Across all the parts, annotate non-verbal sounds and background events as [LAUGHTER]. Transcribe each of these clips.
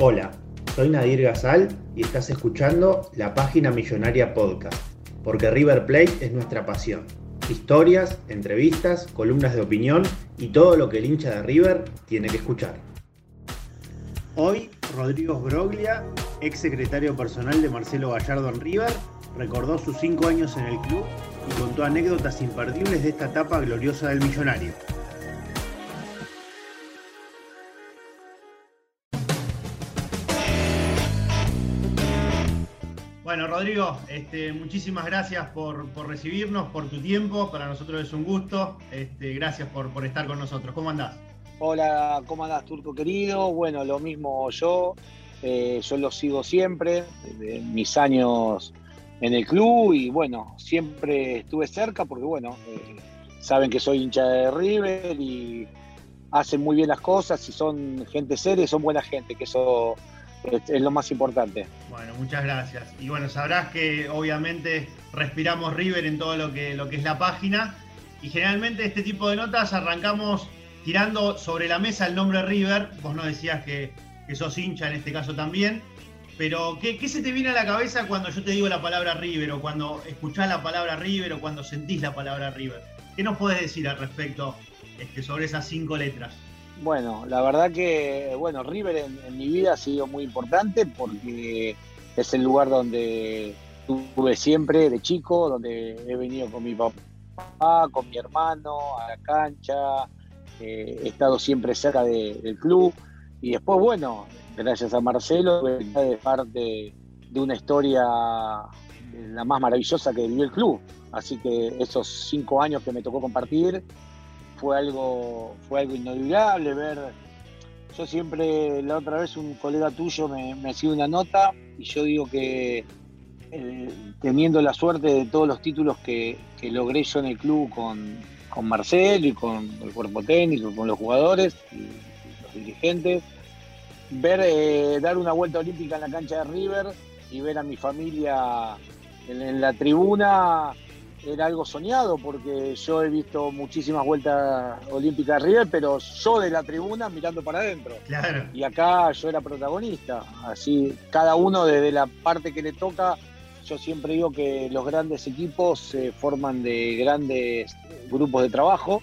Hola, soy Nadir Gazal y estás escuchando la página Millonaria Podcast, porque River Plate es nuestra pasión. Historias, entrevistas, columnas de opinión y todo lo que el hincha de River tiene que escuchar. Hoy, Rodrigo Broglia, ex secretario personal de Marcelo Gallardo en River, recordó sus cinco años en el club y contó anécdotas imperdibles de esta etapa gloriosa del millonario. Rodrigo, este, muchísimas gracias por, recibirnos, por tu tiempo. Para nosotros es un gusto. Este, gracias por, por, estar con nosotros. ¿Cómo andás? Hola, ¿cómo andás, Turco querido? Bueno, lo mismo yo. Eh, yo lo sigo siempre, desde mis años en el club y bueno, siempre estuve cerca porque bueno, eh, saben que soy hincha de River y hacen muy bien las cosas y son gente seria y son buena gente, que eso es, lo más importante. Bueno, muchas gracias. Y bueno, sabrás que obviamente respiramos River en todo lo que, lo que es la página. Y generalmente este tipo de notas arrancamos tirando sobre la mesa el nombre River. Vos no decías que, que sos hincha en este caso también. Pero, ¿qué, ¿qué, se te viene a la cabeza cuando yo te digo la palabra River? O cuando escuchás la palabra River o cuando sentís la palabra River? ¿Qué nos podés decir al respecto este, sobre esas cinco letras? Bueno, la verdad que, bueno, River en, mi vida ha sido muy importante porque es el lugar donde estuve siempre de chico, donde he venido con mi papá, con mi hermano a la cancha, eh, he estado siempre cerca del club y después, bueno, gracias a Marcelo, de parte de una historia la más maravillosa que vivió el club. Así que esos cinco años que me tocó compartir, fue algo, fue algo inolvidable ver. Yo siempre, la otra vez un colega tuyo me, me hacía una nota y yo digo que eh, teniendo la suerte de todos los títulos que, logré yo en el club con, con Marcelo y con el cuerpo técnico, con los jugadores y, los dirigentes, ver eh, dar una vuelta olímpica en la cancha de River y ver a mi familia en la tribuna era algo soñado porque yo he visto muchísimas vueltas olímpicas de River, pero yo de la tribuna mirando para adentro. Y acá yo era protagonista. Así, cada uno desde la parte que le toca, yo siempre digo que los grandes equipos se forman de grandes grupos de trabajo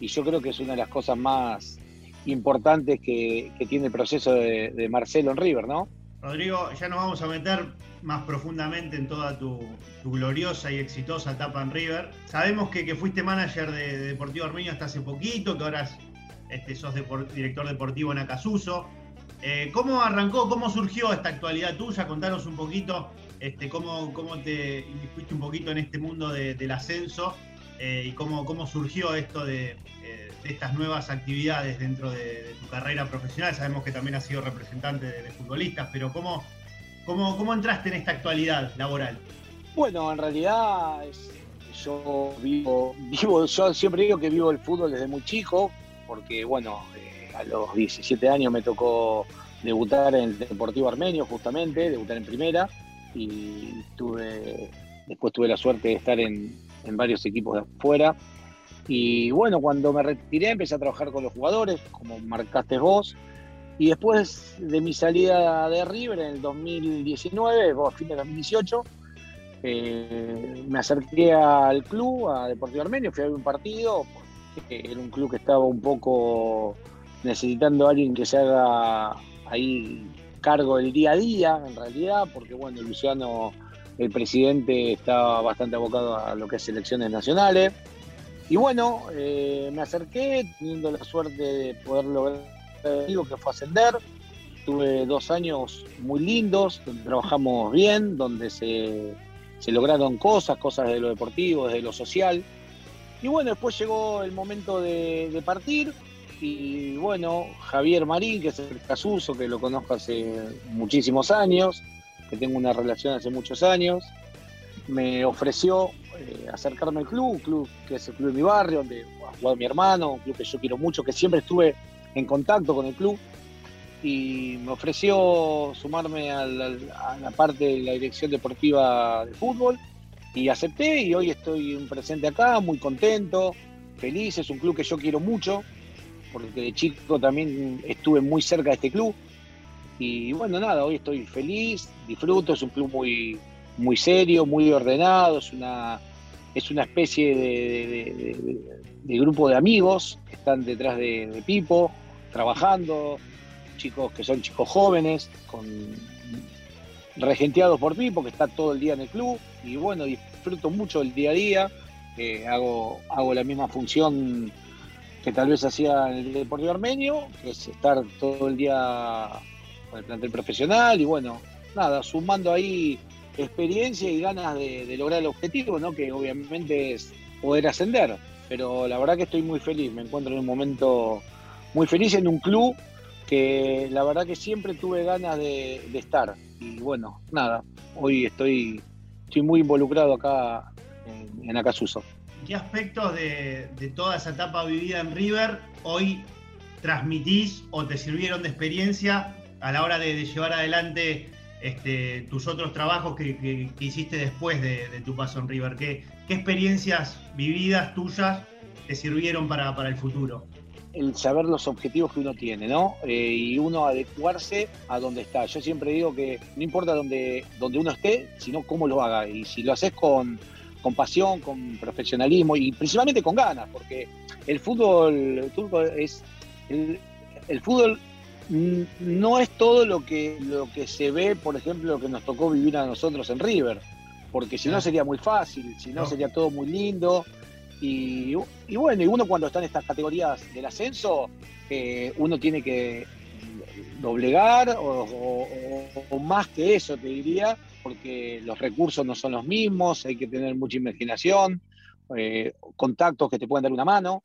y yo creo que es una de las cosas más importantes que, tiene el proceso de, de Marcelo en River, ¿no? Rodrigo, ya nos vamos a meter más profundamente en toda tu, gloriosa y exitosa etapa en River. Sabemos que, fuiste manager de, Deportivo Armenio hasta hace poquito, que ahora este, sos director deportivo en Acasuso. Eh, ¿Cómo arrancó, cómo surgió esta actualidad tuya? Contanos un poquito este, cómo, cómo te fuiste un poquito en este mundo del ascenso eh, y cómo, cómo surgió esto de, eh, estas nuevas actividades dentro de, tu carrera profesional. Sabemos que también has sido representante de, futbolistas, pero ¿cómo, cómo, ¿cómo, entraste en esta actualidad laboral? Bueno, en realidad yo vivo, vivo, yo siempre digo que vivo el fútbol desde muy chico, porque bueno, eh, a los 17 años me tocó debutar en el Deportivo Armenio justamente, debutar en primera, y tuve, después tuve la suerte de estar en, en varios equipos de afuera. Y bueno, cuando me retiré empecé a trabajar con los jugadores, como marcaste vos. Y después de mi salida de River en el 2019, a fin de 2018, eh, me acerqué al club, a Deportivo Armenio, fui a ver un partido, Era un club que estaba un poco necesitando a alguien que se haga ahí cargo del día a día, en realidad, porque bueno, Luciano, el presidente, estaba bastante abocado a lo que es elecciones nacionales. Y bueno, eh, me acerqué teniendo la suerte de poder lograr lo que fue ascender. Tuve dos años muy lindos, donde trabajamos bien, donde se, lograron cosas, cosas de lo deportivo, de lo social. Y bueno, después llegó el momento de, partir. Y bueno, Javier Marín, que es el casuso, que lo conozco hace muchísimos años, que tengo una relación hace muchos años, me ofreció eh, acercarme al club, club que es el club de mi barrio, donde ha jugado mi hermano, un club que yo quiero mucho, que siempre estuve en contacto con el club, y me ofreció sumarme a la, parte de la dirección deportiva de fútbol, y acepté, y hoy estoy presente acá, muy contento, feliz, es un club que yo quiero mucho, porque de chico también estuve muy cerca de este club, y bueno, nada, hoy estoy feliz, disfruto, es un club muy, muy serio, muy ordenado, es una, es una especie de, grupo de amigos que están detrás de, Pipo, trabajando, chicos que son chicos jóvenes, con regenteados por Pipo, que está todo el día en el club, y bueno, disfruto mucho el día a día, hago, hago la misma función que tal vez hacía en el Deportivo Armenio, que es estar todo el día con el plantel profesional y bueno, nada, sumando ahí experiencia y ganas de, lograr el objetivo, ¿no? que obviamente es poder ascender. Pero la verdad que estoy muy feliz, me encuentro en un momento muy feliz en un club que la verdad que siempre tuve ganas de, estar. Y bueno, nada, hoy estoy, estoy muy involucrado acá en, en Acasuso. ¿Qué aspectos de, toda esa etapa vivida en River hoy transmitís o te sirvieron de experiencia a la hora de llevar adelante este, tus otros trabajos que, hiciste después de, tu paso en River. ¿Qué, experiencias vividas tuyas te sirvieron para, el futuro? El saber los objetivos que uno tiene, ¿no? Eh, y uno adecuarse a donde está. Yo siempre digo que no importa donde, donde uno esté, sino cómo lo haga. Y si lo haces con, con pasión, con profesionalismo y principalmente con ganas, porque el fútbol, fútbol es. el fútbol no es todo lo que, lo que se ve, por ejemplo, lo que nos tocó vivir a nosotros en River, porque si no sería muy fácil, si no, sería todo muy lindo. Y, bueno, y uno cuando está en estas categorías del ascenso, eh, uno tiene que doblegar o, más que eso, te diría, porque los recursos no son los mismos, hay que tener mucha imaginación, eh, contactos que te pueden dar una mano,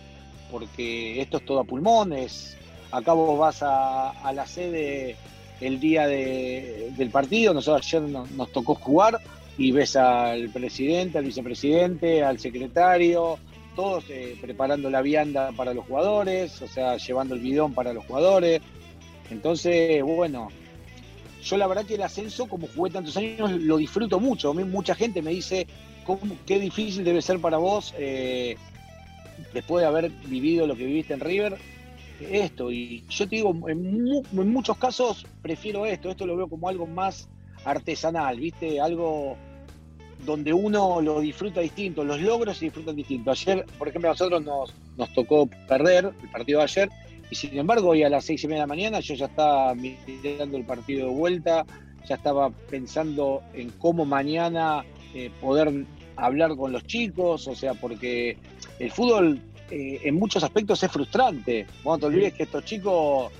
porque esto es todo a pulmones acá vos vas a, la sede el día del partido, nosotros ayer nos, tocó jugar y ves al presidente, al vicepresidente, al secretario, todos eh, preparando la vianda para los jugadores, o sea, llevando el bidón para los jugadores. Entonces, bueno, yo la verdad que el ascenso, como jugué tantos años, lo disfruto mucho. mucha gente me dice, ¿cómo, qué difícil debe ser para vos eh, después de haber vivido lo que viviste en River esto. Y yo te digo, en, muchos casos prefiero esto. Esto lo veo como algo más artesanal, ¿viste? Algo donde uno lo disfruta distinto, los logros se disfrutan distinto. Ayer, por ejemplo, a nosotros nos, nos tocó perder el partido de ayer, y sin embargo, hoy a las seis y media de la mañana yo ya estaba mirando el partido de vuelta, ya estaba pensando en cómo mañana eh, poder hablar con los chicos, o sea, porque el fútbol eh, en muchos aspectos es frustrante. Bueno, te olvides que estos chicos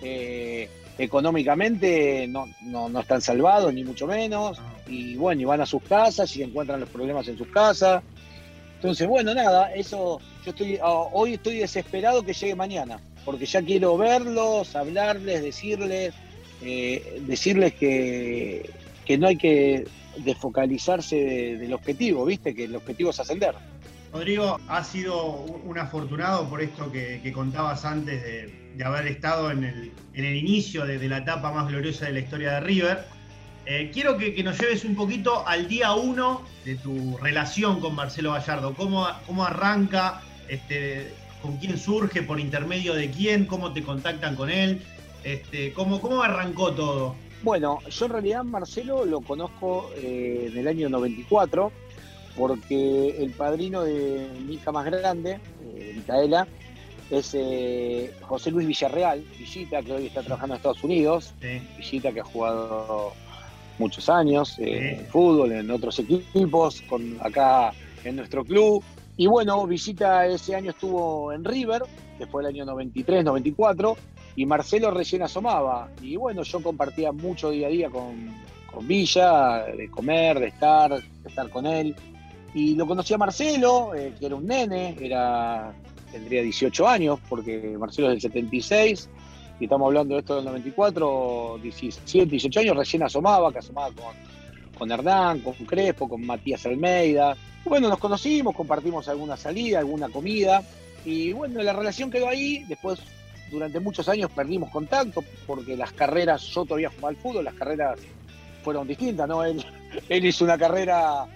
eh, económicamente no, no, están salvados, ni mucho menos. Ah. Y bueno, y van a sus casas y encuentran los problemas en sus casas. Entonces, bueno, nada, eso yo estoy ah, hoy estoy desesperado que llegue mañana, porque ya quiero verlos, hablarles, decirles, eh, decirles que, que no hay que desfocalizarse del objetivo, ¿viste? Que el objetivo es ascender. Rodrigo, has sido un afortunado por esto que, contabas antes de, haber estado en el, inicio de, la etapa más gloriosa de la historia de River. Eh, quiero que, nos lleves un poquito al día uno de tu relación con Marcelo Gallardo. ¿Cómo, cómo arranca? Este, ¿Con quién surge? ¿Por intermedio de quién? ¿Cómo te contactan con él? Este, ¿cómo, ¿Cómo arrancó todo? Bueno, yo en realidad Marcelo lo conozco eh, en el año 94 porque el padrino de mi hija más grande, de Micaela, es eh, José Luis Villarreal, Villita, que hoy está trabajando en Estados Unidos, Villita que ha jugado muchos años eh, en fútbol, en otros equipos, con acá en nuestro club. Y bueno, Villita ese año estuvo en River, que fue el año 93, 94, y Marcelo recién asomaba. Y bueno, yo compartía mucho día a día con, con Villa, de comer, de estar, de estar con él. Y lo conocí a Marcelo, eh, que era un nene, era, tendría 18 años, porque Marcelo es del 76, y estamos hablando de esto del 94, 17, 18 años, recién asomaba, que asomaba con, con Hernán, con Crespo, con Matías Almeida. Bueno, nos conocimos, compartimos alguna salida, alguna comida, y bueno, la relación quedó ahí, después durante muchos años perdimos contacto, porque las carreras, yo todavía jugaba al fútbol, las carreras fueron distintas, ¿no? Él, [LAUGHS] él hizo una carrera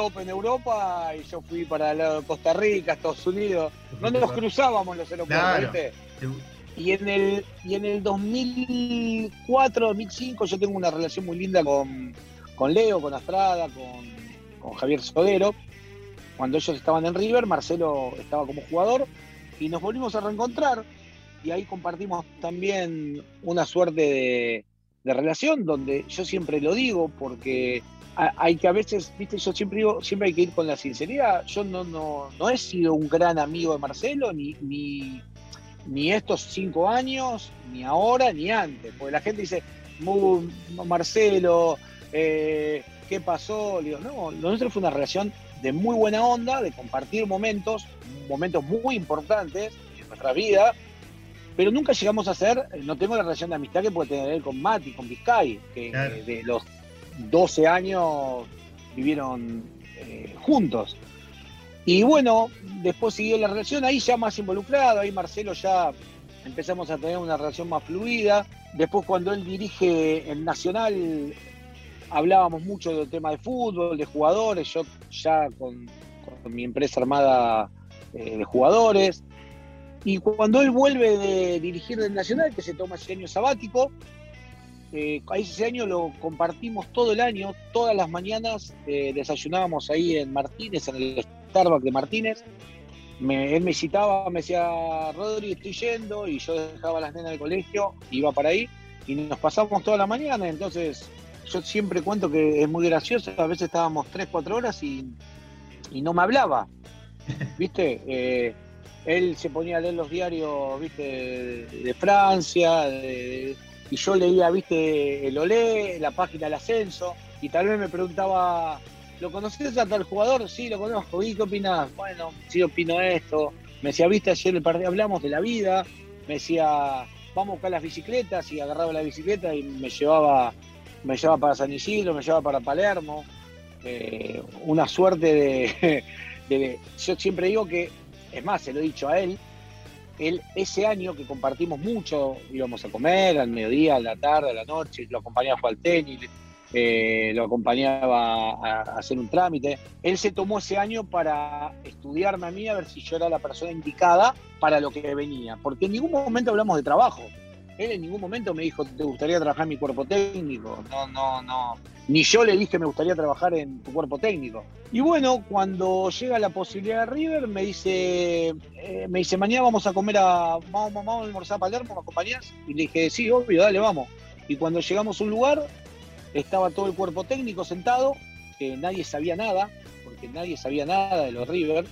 top en Europa y yo fui para Costa Rica, Estados Unidos. No nos cruzábamos los aeropuertos, Y en el y en el 2004, 2005 yo tengo una relación muy linda con, con Leo, con Astrada, con, con Javier Sodero. Cuando ellos estaban en River, Marcelo estaba como jugador y nos volvimos a reencontrar y ahí compartimos también una suerte de, de relación donde yo siempre lo digo porque hay que a veces, viste, yo siempre digo, siempre hay que ir con la sinceridad. Yo no, no, no he sido un gran amigo de Marcelo, ni, ni, ni estos cinco años, ni ahora, ni antes. Porque la gente dice, Marcelo, eh, ¿qué pasó? digo, no, lo nuestro fue una relación de muy buena onda, de compartir momentos, momentos muy importantes en nuestra vida, pero nunca llegamos a ser, no tengo la relación de amistad que puede tener él con Mati, con Vizcay, que de los 12 años vivieron eh, juntos. Y bueno, después siguió la relación, ahí ya más involucrado, ahí Marcelo ya empezamos a tener una relación más fluida. Después cuando él dirige el Nacional, hablábamos mucho del tema de fútbol, de jugadores, yo ya con, mi empresa armada eh, de jugadores. Y cuando él vuelve de dirigir el Nacional, que se toma ese año sabático, eh, ese año lo compartimos todo el año, todas las mañanas eh, desayunábamos ahí en Martínez, en el Starbucks de Martínez. él me citaba, me decía, Rodri, estoy yendo, y yo dejaba las nenas del colegio, iba para ahí, y nos pasamos toda la mañana. Entonces, yo siempre cuento que es muy gracioso, a veces estábamos 3, 4 horas y, no me hablaba, [LAUGHS] ¿viste? Eh, él se ponía a leer los diarios, ¿viste? De, Francia, de y yo leía, viste, el Olé, la página del ascenso, y tal vez me preguntaba, ¿lo conoces a tal jugador? Sí, lo conozco. ¿Y qué opinás? Bueno, sí opino esto. Me decía, viste, ayer el partido hablamos de la vida. Me decía, vamos a buscar las bicicletas, y agarraba la bicicleta y me llevaba, me llevaba para San Isidro, me llevaba para Palermo. Eh, una suerte de, [LAUGHS] Yo siempre digo que, es más, se lo he dicho a él, él, ese año que compartimos mucho, íbamos a comer al mediodía, a la tarde, a la noche, lo acompañaba a al tenis, eh, lo acompañaba a, hacer un trámite. Él se tomó ese año para estudiarme a mí, a ver si yo era la persona indicada para lo que venía, porque en ningún momento hablamos de trabajo. Él en ningún momento me dijo, ¿te gustaría trabajar en mi cuerpo técnico? No, no, no. Ni yo le dije, me gustaría trabajar en tu cuerpo técnico. Y bueno, cuando llega la posibilidad de River, me dice, eh, me dice, mañana vamos a comer a, vamos, vamos a almorzar a Palermo, ¿me acompañás? Y le dije, sí, obvio, dale, vamos. Y cuando llegamos a un lugar, estaba todo el cuerpo técnico sentado, que nadie sabía nada, porque nadie sabía nada de los River.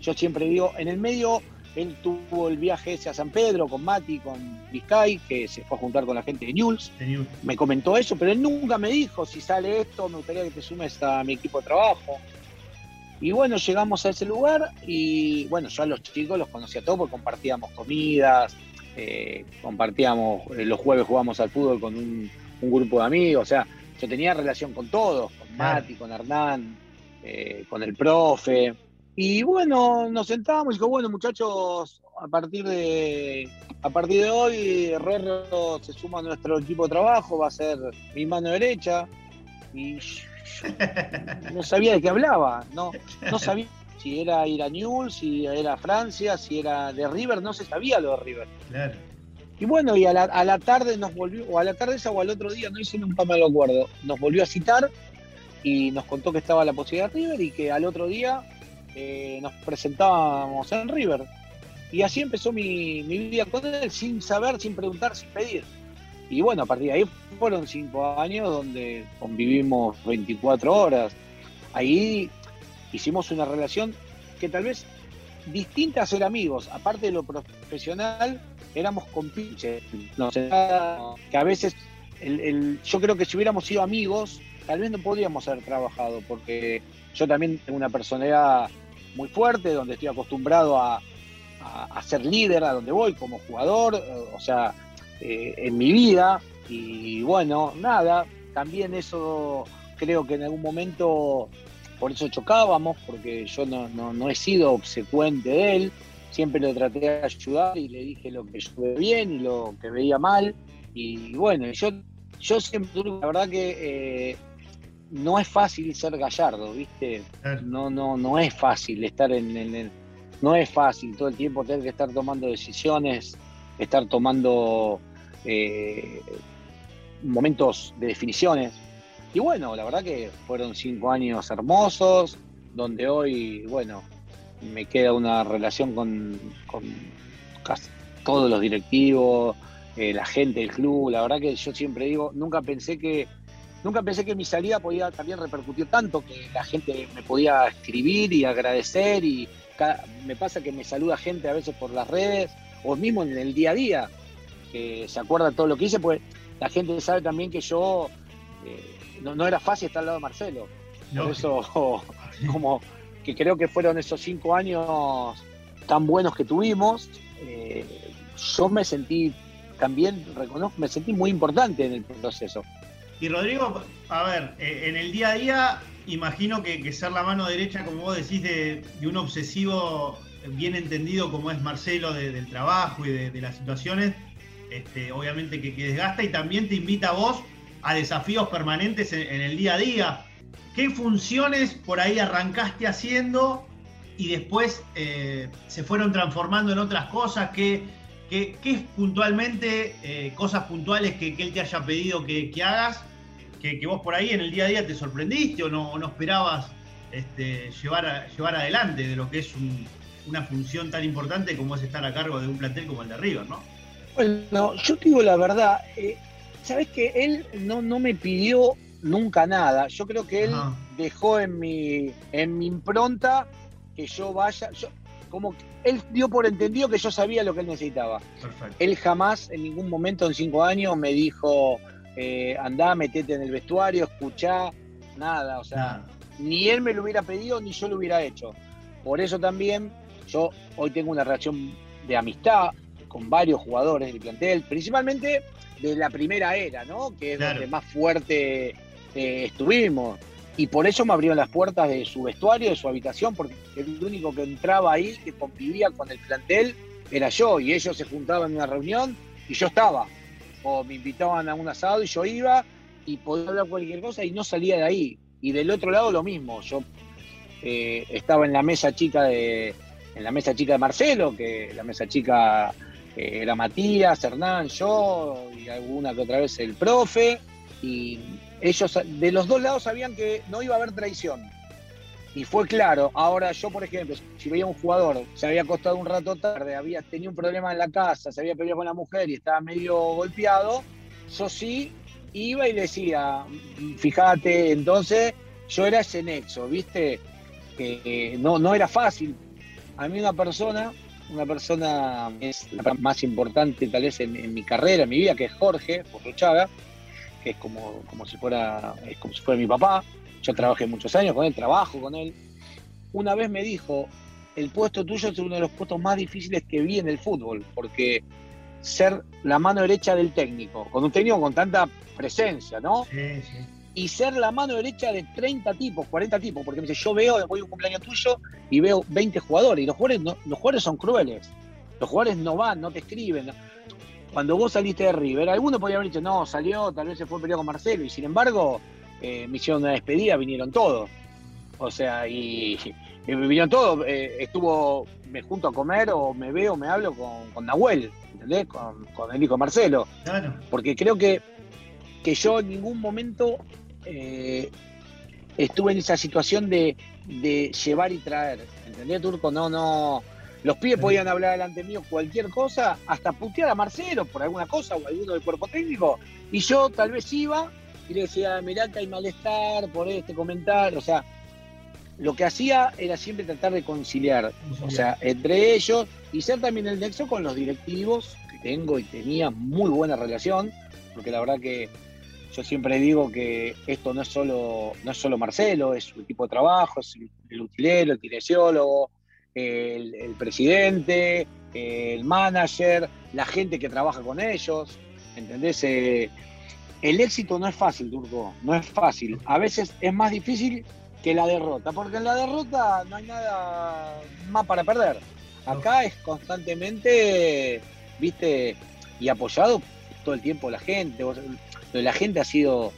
Yo siempre digo, en el medio él tuvo el viaje ese a San Pedro con Mati, con Vizcay, que se fue a juntar con la gente de News. Me comentó eso, pero él nunca me dijo, si sale esto, me gustaría que te sumes a mi equipo de trabajo. Y bueno, llegamos a ese lugar y bueno, yo a los chicos los conocía todos porque compartíamos comidas, eh, compartíamos, eh, los jueves jugábamos al fútbol con un, grupo de amigos, o sea, yo tenía relación con todos, con Mati, con Hernán, eh, con el profe. Y bueno, nos sentábamos y dijo, bueno muchachos, a partir de a partir de hoy Rorro se suma a nuestro equipo de trabajo, va a ser mi mano derecha. Y no sabía de qué hablaba, no, no sabía si era ir a Newell's, si era Francia, si era de River, no se sabía lo de River. Y bueno, y a la, tarde nos volvió, o a la tarde esa o al otro día, no hice nunca me lo acuerdo, nos volvió a citar y nos contó que estaba la posibilidad de River y que al otro día eh, nos presentábamos en River. Y así empezó mi, vida con él, sin saber, sin preguntar, sin pedir. Y bueno, a partir de ahí fueron cinco años donde convivimos 24 horas. Ahí hicimos una relación que tal vez distinta a ser amigos, aparte de lo profesional, éramos compinches. No sé, que a veces el, yo creo que si hubiéramos sido amigos, tal vez no podríamos haber trabajado, porque yo también tengo una personalidad muy fuerte, donde estoy acostumbrado a, a, ser líder a donde voy como jugador, o sea, eh, en mi vida. Y bueno, nada, también eso creo que en algún momento por eso chocábamos, porque yo no, no, he sido obsecuente de él, siempre lo traté de ayudar y le dije lo que yo veía bien y lo que veía mal. Y bueno, yo, yo siempre, la verdad que eh, no es fácil ser gallardo, ¿viste? No, no, no es fácil estar en, el... No es fácil todo el tiempo tener que estar tomando decisiones, estar tomando eh, momentos de definiciones. Y bueno, la verdad que fueron cinco años hermosos, donde hoy, bueno, me queda una relación con, casi todos los directivos, eh, la gente del club. La verdad que yo siempre digo, nunca pensé que nunca pensé que mi salida podía también repercutir tanto, que la gente me podía escribir y agradecer y me pasa que me saluda gente a veces por las redes o mismo en el día a día, que se acuerda todo lo que hice, pues la gente sabe también que yo eh, no, era fácil estar al lado de Marcelo. Por eso, [LAUGHS] como que creo que fueron esos cinco años tan buenos que tuvimos, eh, yo me sentí también, reconozco, me sentí muy importante en el proceso. Y Rodrigo, a ver, eh, en el día a día, imagino que, ser la mano derecha, como vos decís, de, un obsesivo bien entendido como es Marcelo del trabajo y de, las situaciones, este, obviamente que, desgasta y también te invita a vos a desafíos permanentes en, el día a día. ¿Qué funciones por ahí arrancaste haciendo y después eh, se fueron transformando en otras cosas? ¿Qué, qué, es puntualmente, eh, cosas puntuales que, él te haya pedido que, hagas? Que, vos por ahí en el día a día te sorprendiste o no, no esperabas este, llevar, llevar adelante de lo que es una función tan importante como es estar a cargo de un plantel como el de River, ¿no? Bueno, yo te digo la verdad, eh, sabes que él no, no me pidió nunca nada. Yo creo que él dejó en mi, en mi impronta que yo vaya. Yo, como él dio por entendido que yo sabía lo que él necesitaba. Él jamás, en ningún momento en cinco años, me dijo, eh, andá, metete en el vestuario, escuchá, nada. O sea, ni él me lo hubiera pedido, ni yo lo hubiera hecho. Por eso también yo hoy tengo una relación de amistad con varios jugadores del plantel, principalmente de la primera era, ¿no? Que es donde más fuerte eh, estuvimos. Y por eso me abrieron las puertas de su vestuario, de su habitación, porque el único que entraba ahí, que convivía con el plantel, era yo. Y ellos se juntaban en una reunión y yo estaba. O me invitaban a un asado y yo iba y podía hablar cualquier cosa y no salía de ahí. Y del otro lado lo mismo. Yo eh, estaba en la mesa chica de en la mesa chica de Marcelo, que la mesa chica era Matías, Hernán, yo y alguna que otra vez el profe. Y ellos de los dos lados sabían que no iba a haber traición. Y fue claro. Ahora yo, por ejemplo, si veía un jugador, se había acostado un rato tarde, había tenido un problema en la casa, se había peleado con la mujer y estaba medio golpeado, yo sí iba y decía, fíjate, entonces yo era ese nexo, ¿viste? Que no, no era fácil. A mí una persona una persona es la más importante tal vez en, mi carrera, en mi vida, que es Jorge Chaga, que es como, como, si fuera, es como si fuera mi papá. Yo trabajé muchos años con él, trabajo con él. Una vez me dijo, el puesto tuyo es uno de los puestos más difíciles que vi en el fútbol, porque ser la mano derecha del técnico, con un técnico con tanta presencia, ¿no? Sí, sí y ser la mano derecha de 30 tipos, 40 tipos, porque me dice, yo veo, voy a un cumpleaños tuyo y veo 20 jugadores, y los jugadores, no, los jugadores son crueles, los jugadores no van, no te escriben. Cuando vos saliste de River, alguno podría haber dicho, no, salió, tal vez se fue peleado con Marcelo, y sin embargo, eh, me hicieron una despedida, vinieron todos. O sea, y, vinieron todos, eh, estuvo, me junto a comer o me veo, me hablo con, con Nahuel, ¿entendés? Con, con el hijo Marcelo. Claro. Porque creo que, que yo en ningún momento eh, estuve en esa situación de, de llevar y traer. ¿Entendés, Turco? No, no. Los pibes podían hablar delante mío cualquier cosa, hasta putear a Marcelo por alguna cosa o alguno del cuerpo técnico. Y yo tal vez iba y le decía, mirá que hay malestar por este comentario. O sea, lo que hacía era siempre tratar de conciliar, o sea, entre ellos y ser también el nexo con los directivos, que tengo y tenía muy buena relación, porque la verdad que yo siempre digo que esto no es solo, no es solo Marcelo, es su equipo de trabajo, es el utilero, el kinesiólogo, el, presidente, el manager, la gente que trabaja con ellos. ¿Entendés? Eh, el éxito no es fácil, Turco, no es fácil. A veces es más difícil que la derrota, porque en la derrota no hay nada más para perder. Acá es constantemente, viste, y apoyado todo el tiempo la gente. La gente ha sido,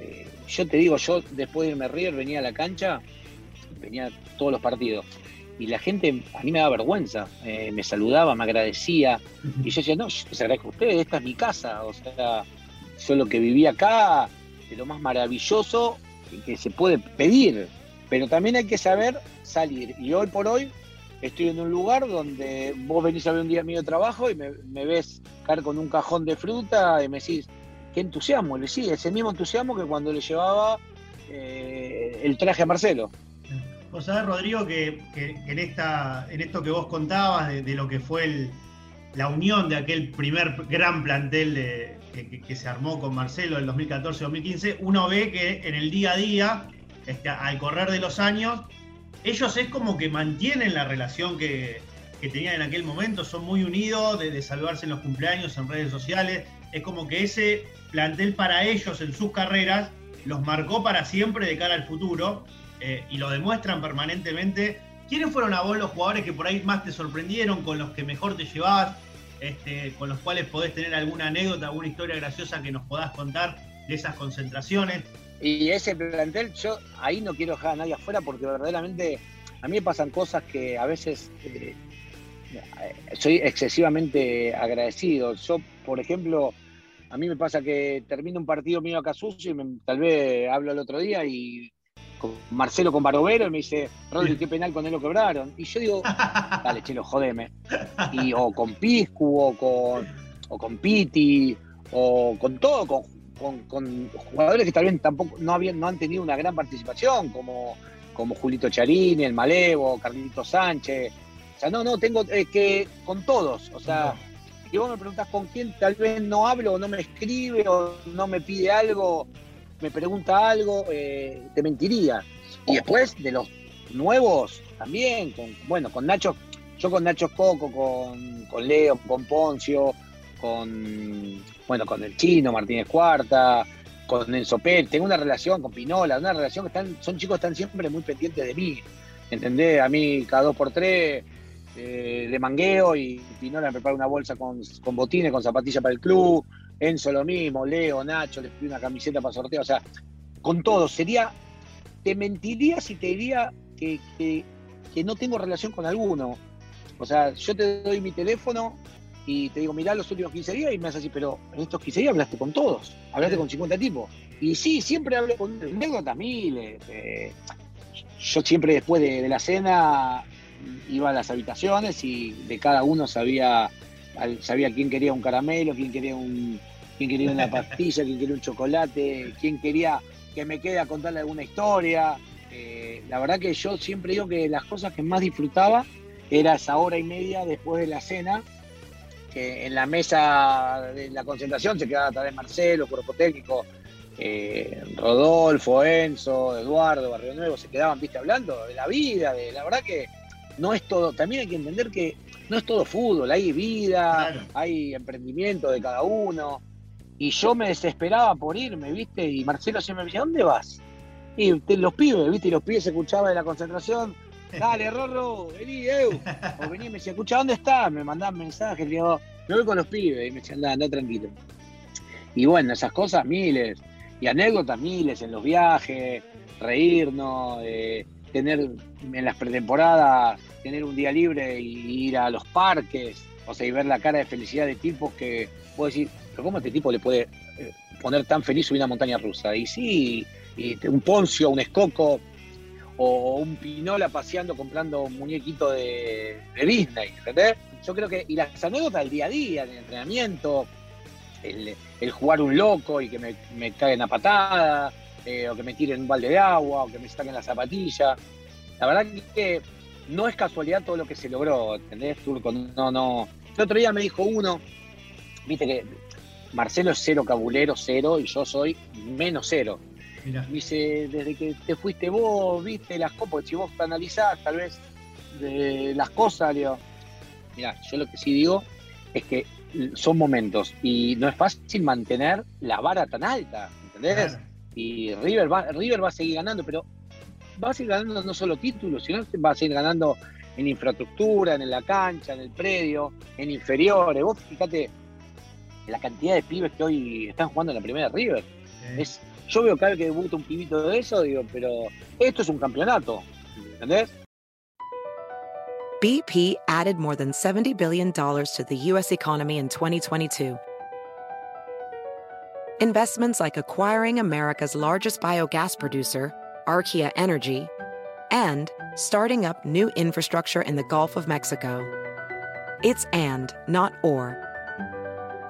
eh, yo te digo, yo después de irme a River venía a la cancha, venía todos los partidos y la gente a mí me da vergüenza, eh, me saludaba, me agradecía, y yo decía, no, yo les agradezco a ustedes, esta es mi casa, o sea, yo lo que viví acá, de lo más maravilloso que se puede pedir, pero también hay que saber salir, y hoy por hoy estoy en un lugar donde vos venís a ver un día mío de trabajo y me, ves caer con un cajón de fruta y me decís, qué entusiasmo, le sí, ese mismo entusiasmo que cuando le llevaba eh, el traje a Marcelo. Vos sabés, Rodrigo, que, en, esto que vos contabas, de, lo que fue la unión de aquel primer gran plantel que, se armó con Marcelo en 2014-2015, uno ve que en el día a día, este, al correr de los años, ellos es como que mantienen la relación que, tenían en aquel momento, son muy unidos, de, de en los cumpleaños, en redes sociales, es como que ese plantel para ellos en sus carreras los marcó para siempre de cara al futuro eh, y lo demuestran permanentemente. ¿Quiénes fueron a vos los jugadores que por ahí más te sorprendieron, con los que mejor te llevabas, este, con los cuales podés tener alguna anécdota, alguna historia graciosa que nos podás contar de esas concentraciones? Y ese plantel, yo ahí no quiero dejar a nadie afuera porque verdaderamente a mí me pasan cosas que a veces eh, soy excesivamente agradecido. Yo, por ejemplo, a mí me pasa que termino un partido mío acá sucio y tal vez hablo el otro día y Marcelo con Barovero y me dice, Rodri, qué penal con él lo quebraron. Y yo digo, [LAUGHS] dale, chelo, jodeme. Y, o con Piscu, o con, o con Piti, o con todo, con, con, jugadores que tal vez tampoco no, habían, no han tenido una gran participación, como, como Julito Charini, el Malevo, Carlito Sánchez. O sea, no, no, tengo es que con todos. O sea, y vos me preguntas con quién tal vez no hablo, o no me escribe, o no me pide algo me pregunta algo, eh, te mentiría. Y después de los nuevos también, con, bueno, con Nacho, yo con Nacho Coco, con, Leo, con Poncio, con bueno, con el chino, Martínez Cuarta, con Enzo Pérez, tengo una relación con Pinola, una relación que están, son chicos que están siempre muy pendientes de mí. ¿Entendés? A mí cada dos por tres eh, de mangueo y Pinola me prepara una bolsa con, con botines, con zapatillas para el club. Enzo lo mismo, Leo, Nacho, les pido una camiseta para sorteo, o sea, con todo, sería, te mentiría si te diría que, no tengo relación con alguno. O sea, yo te doy mi teléfono y te digo, mirá los últimos 15 días y me haces así, pero en estos 15 días hablaste con todos, hablaste con 50 tipos. Y sí, siempre hablé con anécdotas miles. Eh, yo siempre después de, la cena iba a las habitaciones y de cada uno sabía, sabía quién quería un caramelo, quién quería un, quién quería una [LAUGHS] pastilla, quién quería un chocolate, quién quería que me quede a contarle alguna historia. Eh, la verdad que yo siempre digo que las cosas que más disfrutaba era esa hora y media después de la cena, que en la mesa de la concentración se quedaba tal vez Marcelo, cuerpo técnico, eh, Rodolfo, Enzo, Eduardo, Barrio Nuevo, se quedaban, viste, hablando de la vida, de la verdad que no es todo, también hay que entender que no es todo fútbol, hay vida, hay emprendimiento de cada uno. Y yo me desesperaba por irme, ¿viste? Y Marcelo siempre me decía, ¿dónde vas? Y los pibes, ¿viste? Y los pibes se escuchaban de la concentración. Dale, Rorro, vení, Eu. O vení, me decía, escucha, ¿dónde estás? Me mandaban mensajes, le digo, me voy con los pibes. Y me decían, anda, anda tranquilo. Y bueno, esas cosas miles. Y anécdotas miles en los viajes, reírnos, eh, tener en las pretemporadas, tener un día libre y ir a los parques, o sea, y ver la cara de felicidad de tipos que puedo decir, pero ¿cómo este tipo le puede eh, poner tan feliz subir una montaña rusa? Y sí, un Poncio, un Escoco, o un pinola paseando comprando un muñequito de, Disney, ¿entendés? Yo creo que, y las anécdotas del día a día, el entrenamiento, el, jugar un loco y que me, me caguen a patada, eh, o que me tiren un balde de agua, o que me saquen la zapatilla. La verdad que no es casualidad todo lo que se logró, ¿entendés, Turco? No, no. El otro día me dijo uno, viste que Marcelo es cero cabulero, cero, y yo soy menos cero. Dice, desde que te fuiste vos, viste las cosas, porque si vos te analizás tal vez de las cosas, digo, mira, yo lo que sí digo es que son momentos y no es fácil mantener la vara tan alta, ¿entendés? Y River va, River va a seguir ganando, pero va a seguir ganando no solo títulos, sino que va a seguir ganando en infraestructura, en la cancha, en el predio, en inferiores. Vos fíjate la cantidad de pibes que hoy están jugando en la primera River. Es, yo veo cada vez que debuta un pibito de eso, digo, pero esto es un campeonato. ¿Entendés? BP added more than $70 billion to the U.S. economy in 2022. Investments like acquiring America's largest biogas producer, Archaea Energy, and starting up new infrastructure in the Gulf of Mexico. It's and, not or.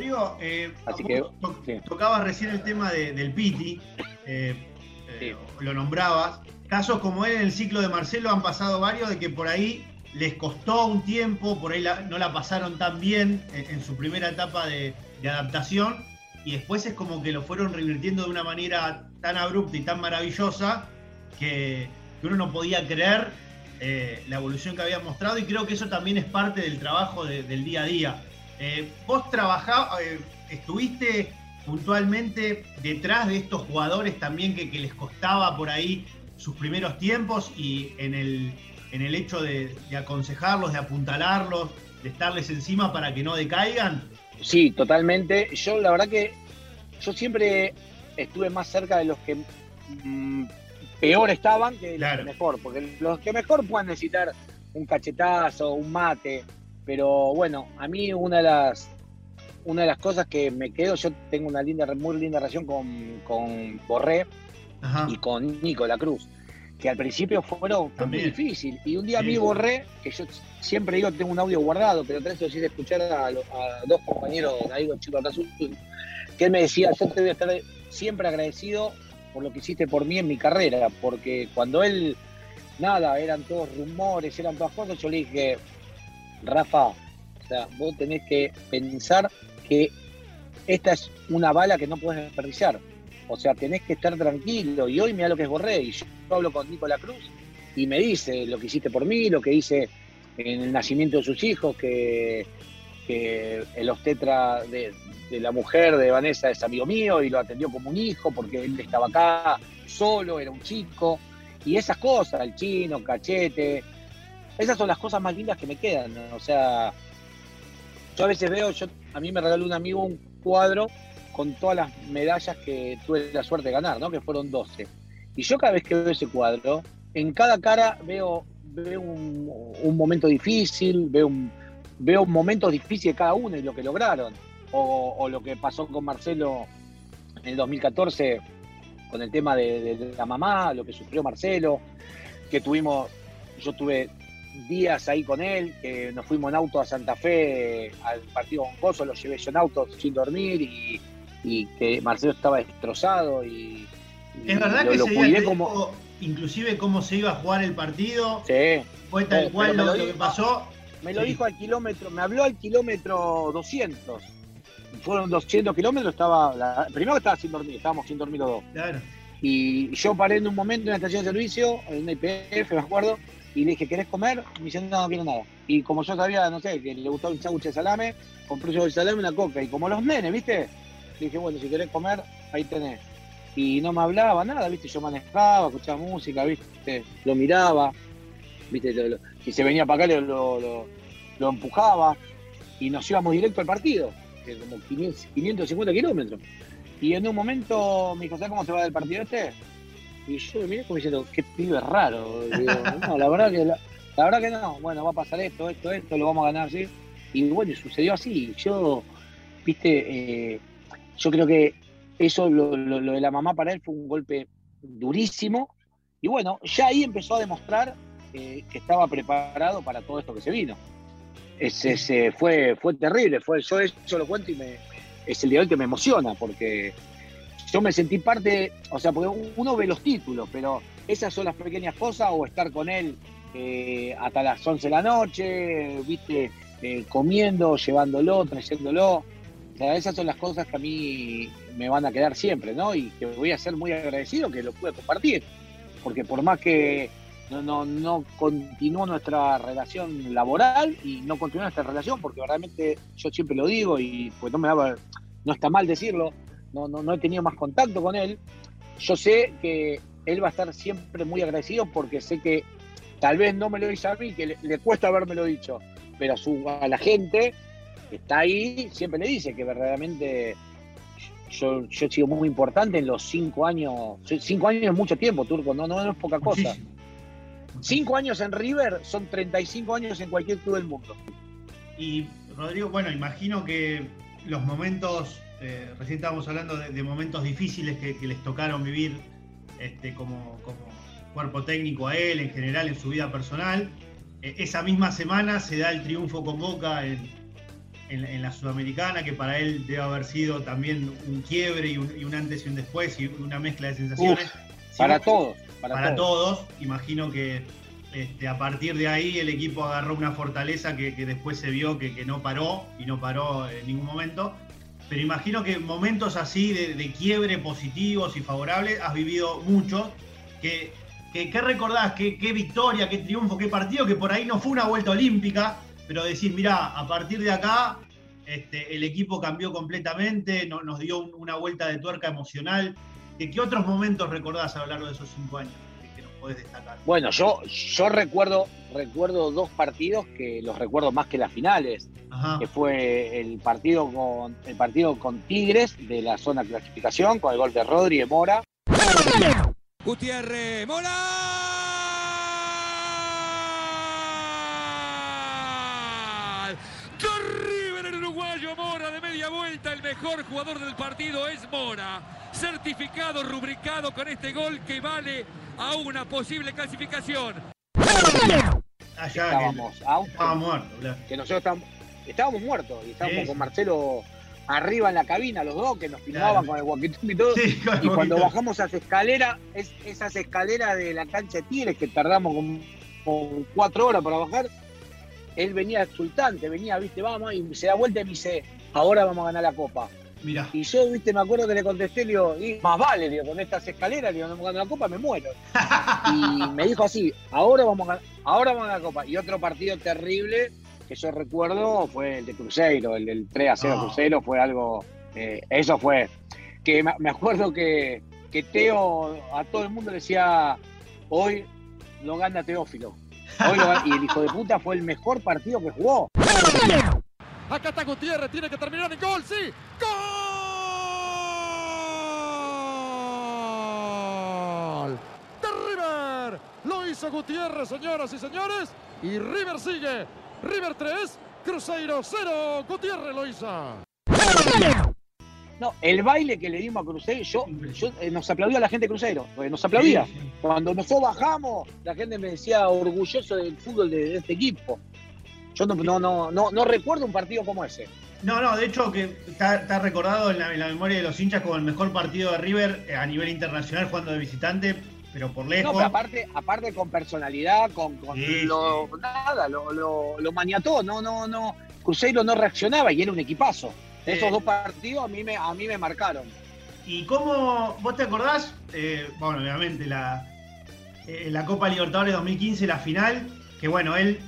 Rodrigo, eh, tocabas recién el tema del Piti, eh, eh, lo nombrabas. Casos como él en el ciclo de Marcelo han pasado varios de que por ahí les costó un tiempo, por ahí no la pasaron tan bien en, su primera etapa de, adaptación y después es como que lo fueron revirtiendo de una manera tan abrupta y tan maravillosa que, uno no podía creer la evolución que había mostrado y creo que eso también es parte del trabajo del día a día. Eh, vos trabajabas, eh, estuviste puntualmente detrás de estos jugadores también que, les costaba por ahí sus primeros tiempos y en el, en el hecho de, aconsejarlos, de apuntalarlos, de estarles encima para que no decaigan? Sí, totalmente. Yo la verdad que yo siempre estuve más cerca de los que mm, peor estaban que los que mejor, porque los que mejor pueden necesitar un cachetazo, un mate, pero bueno, a mí una de las una de las cosas que me quedo, yo tengo una linda, muy linda relación con, con Borré y con Nico La Cruz, que al principio fueron fue muy difícil. Y un día a mí Borré, que yo siempre digo tengo un audio guardado, pero veces de escuchar a, dos compañeros, ahí los chicos acá que él me decía, yo te voy a estar siempre agradecido por lo que hiciste por mí en mi carrera, porque cuando él, nada, eran todos rumores, eran todas cosas, yo le dije, Rafa, o sea, vos tenés que pensar que esta es una bala que no puedes desperdiciar. O sea, tenés que estar tranquilo. Y hoy mira lo que es Borré. Y yo hablo con Nicolás Cruz y me dice lo que hiciste por mí, lo que hice en el nacimiento de sus hijos, que, el obstetra de, de, la mujer de Vanessa es amigo mío y lo atendió como un hijo porque él estaba acá solo, era un chico. Y esas cosas, el chino, cachete, esas son las cosas más lindas que me quedan. ¿no? O sea, yo a veces veo, yo, a mí me regaló un amigo un cuadro con todas las medallas que tuve la suerte de ganar, ¿no? Que fueron 12. Y yo cada vez que veo ese cuadro, en cada cara veo, veo un, momento difícil, veo, veo momentos difíciles cada uno y lo que lograron. O, lo que pasó con Marcelo en el 2014 con el tema de la mamá, lo que sufrió Marcelo, que tuvimos, yo tuve días ahí con él, que nos fuimos en auto a Santa Fe al partido con Coso, lo llevé yo en auto sin dormir y, y que Marcelo estaba destrozado y, y Es verdad lo, que lo ese día como... dijo inclusive cómo se iba a jugar el partido. Sí, Fue tal Eh, cual lo, que pasó. me lo Sí. dijo al kilómetro, me habló al kilómetro 200. Fueron 200 kilómetros, estaba, la- primero estaba sin dormir, estábamos sin dormir los dos. Claro. Y yo paré en un momento en una estación de servicio, en una IPF, me acuerdo, y le dije, ¿querés comer? Me dice, no, no quiero nada. Y como yo sabía, no sé, que le gustaba un sándwich de salame, compré yo el salame y una coca. Y como los nenes, ¿viste? Le dije, bueno, si querés comer, ahí tenés. Y no me hablaba nada, ¿viste? Yo manejaba, escuchaba música, ¿viste? Lo miraba, ¿viste? Lo- lo- si se venía para acá, lo, lo, empujaba. Y nos íbamos directo al partido, que como 500, 550 kilómetros. Y en un momento me dijo, ¿sabes cómo se va del partido este? Y yo miré como diciendo, qué pibe raro. Digo, no, la verdad que la, la verdad que no. Bueno, va a pasar esto, esto, esto, lo vamos a ganar, ¿sí? Y bueno, y sucedió así. Yo, viste, eh, yo creo que eso, lo, lo- lo de la mamá para él fue un golpe durísimo. Y bueno, ya ahí empezó a demostrar eh, que estaba preparado para todo esto que se vino. Ese, ese fue, fue terrible. Fue, yo eso lo cuento y me, es el día de hoy que me emociona porque yo me sentí parte, o sea, porque uno ve los títulos, pero esas son las pequeñas cosas o estar con él eh, hasta las 11 de la noche, viste, Eh, comiendo, llevándolo, trayéndolo. O sea, esas son las cosas que a mí me van a quedar siempre, ¿no? Y que voy a ser muy agradecido que lo pude compartir. Porque por más que no, no, no continuó nuestra relación laboral y no continuó nuestra relación, porque realmente yo siempre lo digo y pues no me daba, no está mal decirlo, no, no, no he tenido más contacto con él. Yo sé que él va a estar siempre muy agradecido porque sé que tal vez no me lo dice a mí, que le, le cuesta habérmelo dicho, pero a, su, a la gente que está ahí siempre le dice que verdaderamente yo, yo he sido muy importante en los cinco años. Cinco años es mucho tiempo, Turco, no, no, no es poca cosa. Cinco años en River son 35 años en cualquier club del mundo. Y Rodrigo, bueno, imagino que los momentos, eh, recién estábamos hablando de, de momentos difíciles que, que les tocaron vivir este, como, como cuerpo técnico a él, en general en su vida personal. Eh, esa misma semana se da el triunfo con Boca en, en- en la Sudamericana, que para él debe haber sido también un quiebre y un, y un antes y un después y una mezcla de sensaciones. Para todos, para, para todos. todos. Imagino que este, a partir de ahí el equipo agarró una fortaleza que, que después se vio que, que no paró y no paró en ningún momento. Pero imagino que momentos así de, quiebre positivos y favorables has vivido muchos. ¿Qué recordás? ¿Qué, ¿Qué victoria, qué triunfo, qué partido? Que por ahí no fue una vuelta olímpica, pero decís, mirá, a partir de acá este, el equipo cambió completamente, no- nos dio un- una vuelta de tuerca emocional. ¿Qué, qué otros momentos recordás a lo largo de esos cinco años podés destacar? Bueno, yo, yo recuerdo, recuerdo dos partidos que los recuerdo más que las finales, Ajá. que fue el partido con el partido con Tigres de la zona clasificación, con el gol de Rodri de Mora. Gutiérrez, Mora. De River el uruguayo Mora de media vuelta, el mejor jugador del partido es Mora. Certificado, rubricado con este gol que vale a una posible clasificación. Allá Estábamos a un- que estaba muerto, claro. que nosotros estábamos, estábamos muertos y estábamos Sí. con Marcelo arriba en la cabina, los dos, que nos filmaban Claro. con el walkie-talkie y todo. Sí, con Y cuando bajamos esas escaleras, es, esas escaleras de la cancha de Tigres que tardamos como, como cuatro horas para bajar, él venía exultante, venía, viste, vamos, y se da vuelta y me dice, ahora vamos a ganar la copa. Mirá. Y yo, viste, me acuerdo que le contesté, le digo, "Y más vale, digo, con estas escaleras, digo, no me gano la copa, me muero. [LAUGHS] Y me dijo así, ahora vamos a ganar, ahora vamos a ganar la copa. Y otro partido terrible que yo recuerdo fue el de Cruzeiro, el del 3 a 0 Ah. Cruzeiro, fue algo, eh, eso fue, que me me acuerdo que, que Teo a todo el mundo le decía, Hoy lo gana Teófilo. Hoy lo gana- y el hijo de puta fue el mejor partido que jugó. [LAUGHS] Acá está Gutiérrez, tiene que terminar en gol, sí. ¡Gol! De River. Lo hizo Gutiérrez, señoras y señores. Y River sigue. River 3, Cruzeiro 0. Gutiérrez lo hizo. No, el baile que le dimos a Cruzeiro, yo, yo eh, nos aplaudía la gente de Cruzeiro, porque nos aplaudía. Cuando nosotros bajamos, la gente me decía orgulloso del fútbol de, de este equipo. Yo no, no, no, no, no recuerdo un partido como ese. No, no, de hecho que está, está recordado en la, en la memoria de los hinchas como el mejor partido de River eh, a nivel internacional jugando de visitante, pero por lejos. No, pero aparte, aparte con personalidad, con, con Sí, lo, nada, lo, lo, lo maniató, no, no, no. Cruzeiro no reaccionaba y era un equipazo. Eh. Esos dos partidos a mí me, a mí me marcaron. ¿Y cómo, vos te acordás? Eh, bueno, obviamente la, eh, la Copa Libertadores 2015, la final, que bueno, él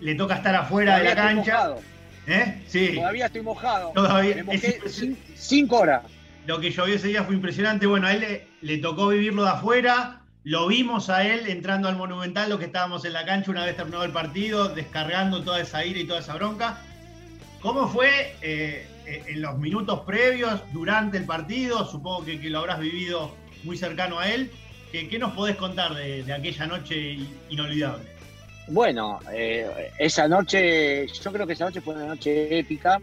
le toca estar afuera de la cancha. mojado, ¿Eh? Sí. Todavía estoy mojado. Todavía. Me mojé Es- cinco horas. Lo que llovió ese día fue impresionante. Bueno, a él le, le tocó vivirlo de afuera. Lo vimos a él entrando al Monumental, los que estábamos en la cancha una vez terminado el partido, descargando toda esa ira y toda esa bronca. ¿Cómo fue eh, eh, en los minutos previos, durante el partido? Supongo que, que lo habrás vivido muy cercano a él. ¿Qué, qué nos podés contar de, de aquella noche inolvidable? Bueno, eh, esa noche, yo creo que esa noche fue una noche épica.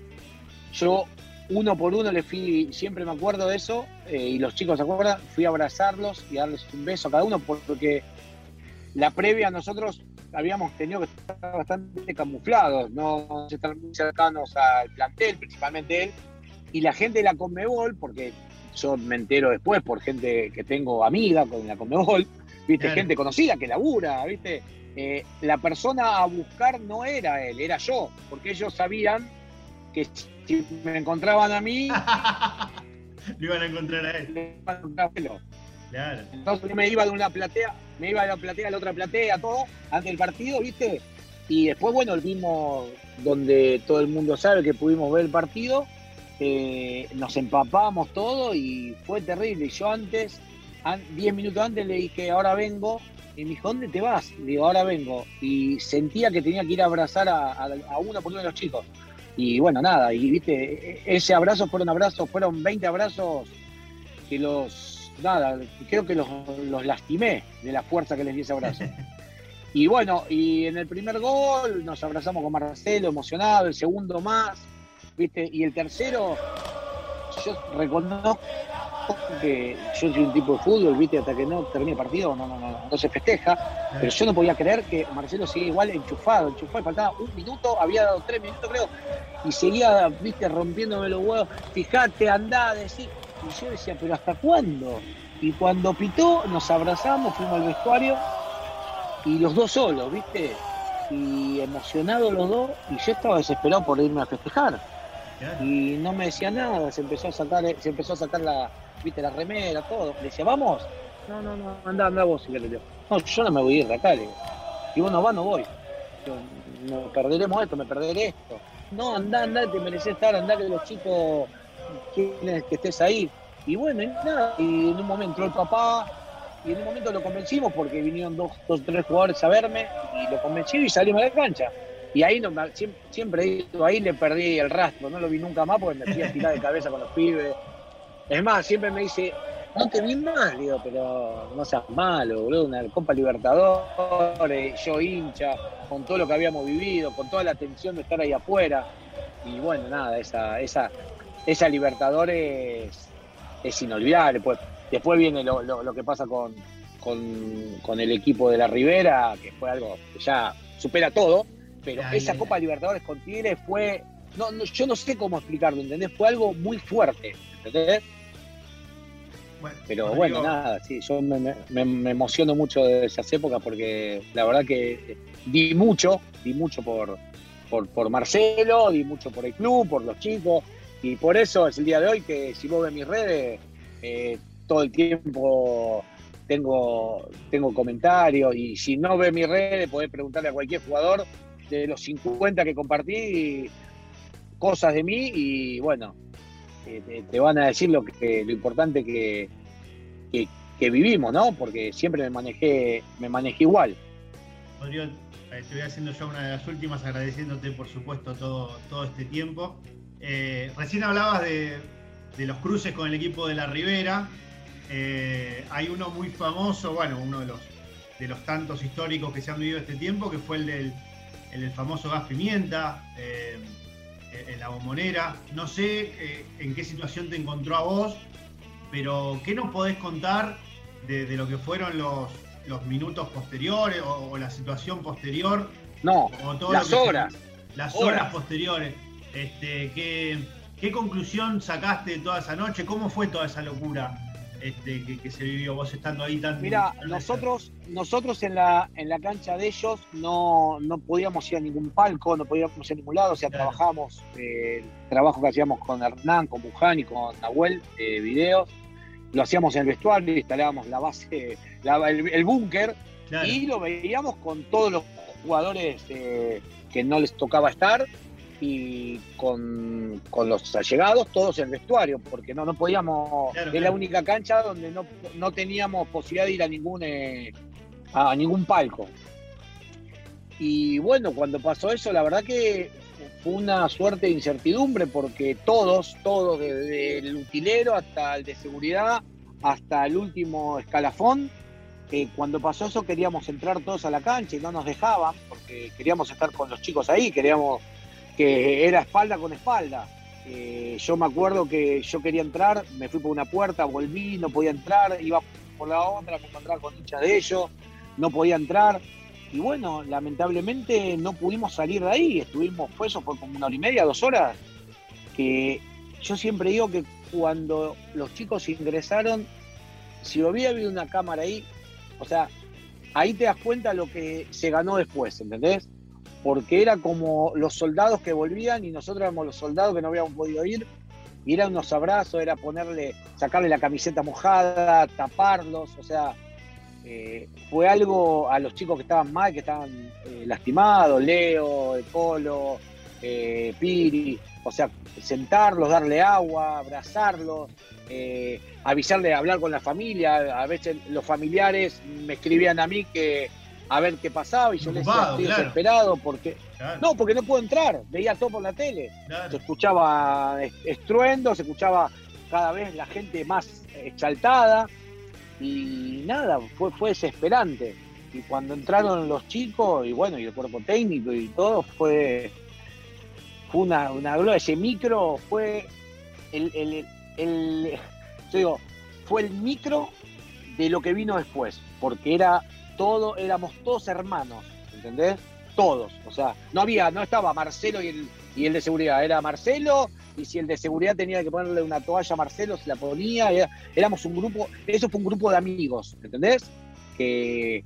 Yo, uno por uno, le fui, siempre me acuerdo de eso, eh, y los chicos se acuerdan, fui a abrazarlos y darles un beso a cada uno, porque la previa nosotros habíamos tenido que estar bastante camuflados, no estar muy cercanos al plantel, principalmente él, y la gente de la Conmebol, porque yo me entero después por gente que tengo amiga con la Conmebol, viste, Claro. gente conocida que labura, viste, eh, la persona a buscar no era él, era yo, porque ellos sabían que si me encontraban a mí, [LAUGHS] Lo iban a encontrar a él. me iban a encontrar a él. Claro. Entonces yo me iba de una platea, me iba de la platea a la otra platea, todo, antes del partido, ¿viste? Y después, bueno, vimos donde todo el mundo sabe que pudimos ver el partido, eh, nos empapamos todo y fue terrible. Y yo antes, an- 10 minutos antes le dije, ahora vengo, y me dijo, ¿dónde te vas? Digo, ahora vengo. Y sentía que tenía que ir a abrazar a, a- a uno por uno de los chicos. Y bueno, nada, y viste, ese abrazo fueron abrazos, fueron 20 abrazos que los, nada, creo que los, los lastimé de la fuerza que les di ese abrazo. [LAUGHS] Y bueno, y en el primer gol nos abrazamos con Marcelo, emocionado, el segundo más, ¿viste? Y el tercero, yo reconozco que yo soy un tipo de fútbol, ¿viste? Hasta que no termine el partido, no, no, no, no se festeja, pero yo no podía creer que Marcelo sigue igual enchufado, enchufado, faltaba un minuto, había dado tres minutos creo, y seguía, ¿viste? Rompiéndome los huevos, fijate, andá, decir. Y yo decía, ¿pero hasta cuándo? Y cuando pitó, nos abrazamos, fuimos al vestuario y los dos solos, ¿viste? Y emocionados los dos, y yo estaba desesperado por irme a festejar. Y no me decía nada, se empezó a sacar, se empezó a sacar la, ¿viste? la remera, todo. Le decía, vamos. No, no, no, anda, anda vos, le digo. No, yo no me voy a ir de acá, le digo. Y vos no vas, no voy. No, perderemos esto, me perderé esto. No, anda, anda, te mereces estar, anda que los chicos quieren que estés ahí. Y bueno, y nada, y en un momento entró el papá, y en un momento lo convencimos porque vinieron dos, dos tres jugadores a verme, y lo convencí y salimos de la cancha. Y ahí no, siempre, siempre ahí le perdí el rastro, no lo vi nunca más porque me fui a tirar de cabeza con los pibes. Es más, siempre me dice, no te vi mal, digo, pero no seas malo, boludo, una Copa Libertadores, yo hincha, con todo lo que habíamos vivido, con toda la tensión de estar ahí afuera. Y bueno, nada, esa, esa, esa Libertadores es inolvidable. Pues, después viene lo, lo- lo que pasa con, con, con el equipo de la Ribera, que fue algo que ya supera todo, pero Ay, esa Copa Libertadores con Tigre fue, no, no, yo no sé cómo explicarlo, ¿entendés? Fue algo muy fuerte, ¿entendés? Bueno, Pero bueno, nada, sí, yo me, me- me emociono mucho de esas épocas porque la verdad que di mucho, di mucho por, por, por Marcelo, di mucho por el club, por los chicos, y por eso es el día de hoy que si vos ves mis redes, eh, todo el tiempo tengo, tengo comentarios, y si no ves mis redes, podés preguntarle a cualquier jugador de los 50 que compartí cosas de mí, y bueno, eh, te, van a decir lo que lo importante que, que, vivimos, ¿no? Porque siempre me manejé, me manejé igual. Rodrigo, eh, te voy haciendo ya una de las últimas, agradeciéndote por supuesto todo, todo este tiempo. Eh, recién hablabas de, de, los cruces con el equipo de la Ribera. Eh, hay uno muy famoso, bueno, uno de los, de los tantos históricos que se han vivido este tiempo, que fue el del famoso gas pimienta en la bombonera. No sé en qué situación te encontró a vos, pero ¿qué nos podés contar de, de lo que fueron los, los minutos posteriores o, la situación posterior. No, las horas. las horas, posteriores. Este, ¿qué, ¿Qué conclusión sacaste de toda esa noche? ¿Cómo fue toda esa locura este, que, se vivió vos estando ahí tan... Mira, nosotros, nosotros en la, en la cancha de ellos no, no podíamos ir a ningún palco, no podíamos ir a ningún lado, o sea, trabajábamos, eh, el trabajo que hacíamos con Hernán, con Buján y con Nahuel, eh, videos, lo hacíamos en el vestuario, instalábamos la base, el, búnker y lo veíamos con todos los jugadores eh, que no les tocaba estar y con, los allegados, todos en vestuario, porque no, no podíamos, es la única cancha donde no, teníamos posibilidad de ir a ningún, eh, a ningún palco. Y bueno, cuando pasó eso, la verdad que fue una suerte de incertidumbre porque todos, todos, desde el utilero hasta el de seguridad, hasta el último escalafón, eh, cuando pasó eso queríamos entrar todos a la cancha y no nos dejaban porque queríamos estar con los chicos ahí, queríamos que era espalda con espalda. Eh, yo me acuerdo que yo quería entrar, me fui por una puerta, volví, no podía entrar, iba por la otra, me encontraba con hinchas de ellos, no podía entrar. Y bueno, lamentablemente no pudimos salir de ahí, estuvimos, fue eso, fue como una hora y media, dos horas, que yo siempre digo que cuando los chicos ingresaron, si hubiera habido una cámara ahí, o sea, ahí te das cuenta lo que se ganó después, ¿entendés? Porque era como los soldados que volvían y nosotros éramos los soldados que no habíamos podido ir, y eran unos abrazos, era ponerle, sacarle la camiseta mojada, taparlos, o sea, eh, fue algo a los chicos que estaban mal, que estaban eh, lastimados, Leo, Polo, eh, Piri, o sea, sentarlos, darle agua, abrazarlos, avisarle, hablar con la familia. A veces los familiares me escribían a mí que a ver qué pasaba y yo les decía, estoy desesperado porque... No, porque no puedo entrar, veía todo por la tele. Se escuchaba estruendo, se escuchaba cada vez la gente más exaltada y nada, fue, fue desesperante. Y cuando entraron los chicos, y bueno, y el cuerpo técnico y todo, fue, fue una, una gloria. Ese micro fue el, el, el, yo digo, fue el micro de lo que vino después, porque era todo, éramos todos hermanos, ¿entendés? Todos, o sea, no había, no estaba Marcelo y el, y el de seguridad, era Marcelo y si el de seguridad tenía que ponerle una toalla a Marcelo, se la ponía. éramos un grupo, eso fue un grupo de amigos, ¿entendés? Que,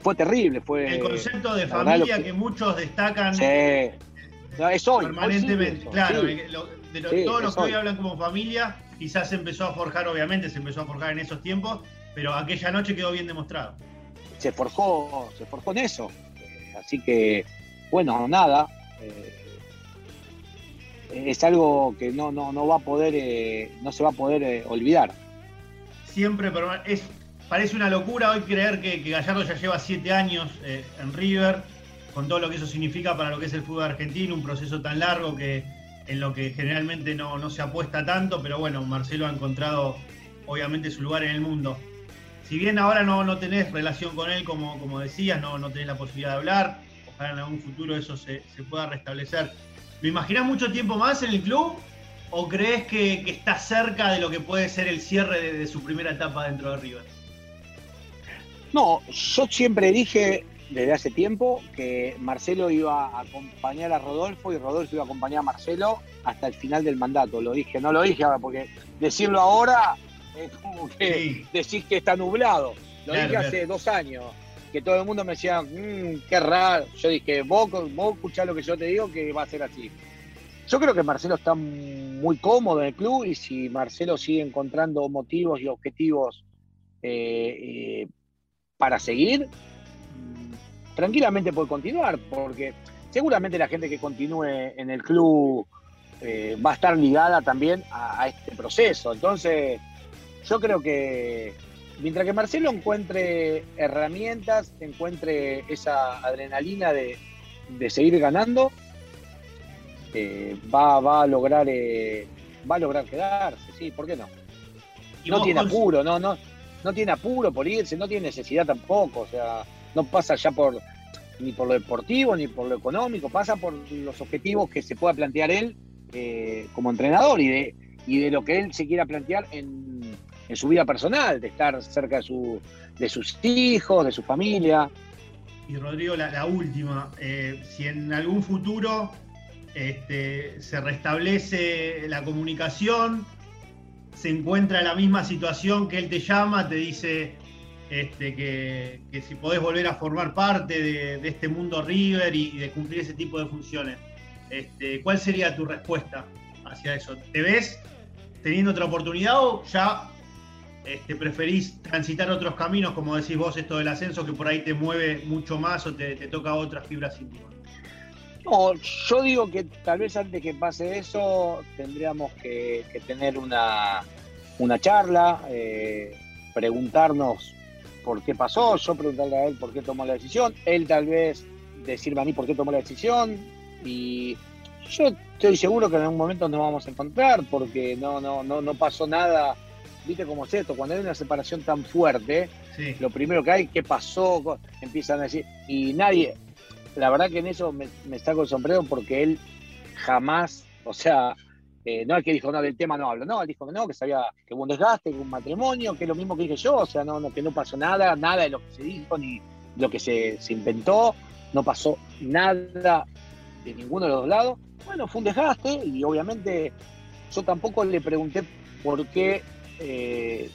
fue terrible. Fue, el concepto de familia que, muchos destacan es hoy, permanentemente. claro, de todos los que hoy hablan como familia, quizás se empezó a forjar, obviamente, se empezó a forjar en esos tiempos, pero aquella noche quedó bien demostrado. Se forjó, se forjó en eso. Así que, bueno, nada. Eh, es algo que no, no, no va a poder, eh, no se va a poder eh, olvidar. Siempre, pero es, parece una locura hoy creer que, Gallardo ya lleva siete años eh, en River, con todo lo que eso significa para lo que es el fútbol argentino, un proceso tan largo que en lo que generalmente no, no se apuesta tanto, pero bueno, Marcelo ha encontrado obviamente su lugar en el mundo. Si bien ahora no, no tenés relación con él, como, como decías, no, no tenés la posibilidad de hablar, ojalá en algún futuro eso se, se pueda restablecer ¿Lo imaginas mucho tiempo más en el club? ¿O crees que, está cerca de lo que puede ser el cierre de, su primera etapa dentro de River? No, yo siempre dije desde hace tiempo que Marcelo iba a acompañar a Rodolfo y Rodolfo iba a acompañar a Marcelo hasta el final del mandato. Lo dije, no lo dije ahora, porque decirlo ahora es como que decís que está nublado. Lo dije hace dos años que todo el mundo me decía, mmm, qué raro. Yo dije, vos, vos escuchás lo que yo te digo, que va a ser así. Yo creo que Marcelo está muy cómodo en el club y si Marcelo sigue encontrando motivos y objetivos eh, eh, para seguir, mm, tranquilamente puede continuar, porque seguramente la gente que continúe en el club eh, va a estar ligada también a, a, este proceso. Entonces, yo creo que mientras que Marcelo encuentre herramientas, encuentre esa adrenalina de, seguir ganando, eh, va, va, a lograr eh, va a lograr quedarse, sí, ¿por qué no? No tiene apuro, no, no, no tiene apuro por irse, no tiene necesidad tampoco, o sea, no pasa ya por ni por lo deportivo ni por lo económico, pasa por los objetivos que se pueda plantear él eh, como entrenador y de, y de lo que él se quiera plantear en, su vida personal, de estar cerca de, su, de sus hijos, de su familia. Y Rodrigo, la, última, eh, si en algún futuro este, se restablece la comunicación, se encuentra en la misma situación que él te llama, te dice este, que, si podés volver a formar parte de, este mundo River y, de cumplir ese tipo de funciones, este, ¿cuál sería tu respuesta hacia eso? ¿Te ves teniendo otra oportunidad o ya este, preferís transitar otros caminos, como decís vos, esto del ascenso, que por ahí te mueve mucho más o te, toca otras fibras íntimas? No, yo digo que tal vez antes que pase eso tendríamos que, tener una, charla, eh, preguntarnos por qué pasó, yo preguntarle a él por qué tomó la decisión, él tal vez decirme a mí por qué tomó la decisión y yo estoy seguro que en algún momento nos vamos a encontrar porque no, no, no, no pasó nada. Viste cómo es esto, cuando hay una separación tan fuerte, lo primero que hay, ¿qué pasó? Empiezan a decir, y nadie, la verdad que en eso me, me saco el sombrero porque él jamás, o sea, eh, no es que dijo, no, del tema no hablo, no, él dijo que no, que sabía que hubo un desgaste, que hubo un matrimonio, que es lo mismo que dije yo, o sea, no, no, que no pasó nada, nada de lo que se dijo, ni lo que se, inventó, no pasó nada de ninguno de los dos lados. Bueno, fue un desgaste y obviamente yo tampoco le pregunté por qué eh,